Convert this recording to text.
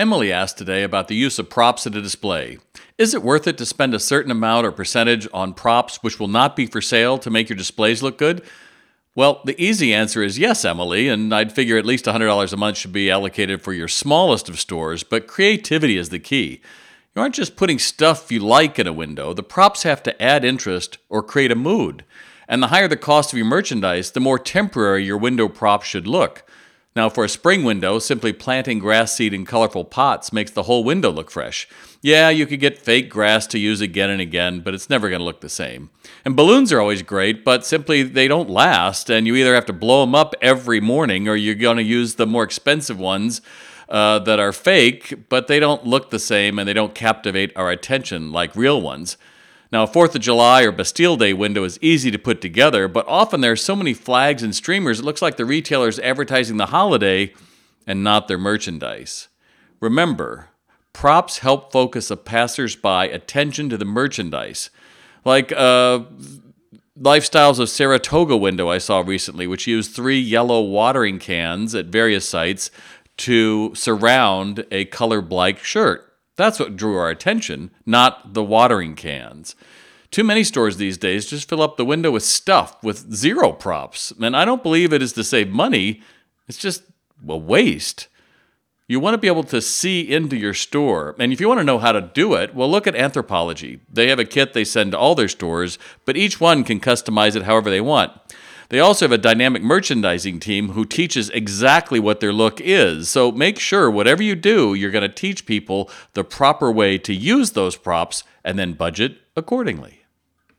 Emily asked today about the use of props at a display. Is it worth it to spend a certain amount or percentage on props which will not be for sale to make your displays look good? Well, the easy answer is yes, Emily, and I'd figure at least $100 a month should be allocated for your smallest of stores, but creativity is the key. You aren't just putting stuff you like in a window, the props have to add interest or create a mood. And the higher the cost of your merchandise, the more temporary your window prop should look. Now, for a spring window, simply planting grass seed in colorful pots makes the whole window look fresh. Yeah, you could get fake grass to use again and again, but it's never going to look the same. And balloons are always great, but simply they don't last, and you either have to blow them up every morning or you're going to use the more expensive ones uh, that are fake, but they don't look the same and they don't captivate our attention like real ones. Now, a 4th of July or Bastille Day window is easy to put together, but often there are so many flags and streamers, it looks like the retailer is advertising the holiday and not their merchandise. Remember, props help focus a passersby attention to the merchandise. Like uh, Lifestyles of Saratoga window I saw recently, which used three yellow watering cans at various sites to surround a color like shirt. That's what drew our attention, not the watering cans. Too many stores these days just fill up the window with stuff with zero props. And I don't believe it is to save money, it's just a waste. You want to be able to see into your store. And if you want to know how to do it, well, look at Anthropologie. They have a kit they send to all their stores, but each one can customize it however they want. They also have a dynamic merchandising team who teaches exactly what their look is. So make sure whatever you do, you're going to teach people the proper way to use those props and then budget accordingly.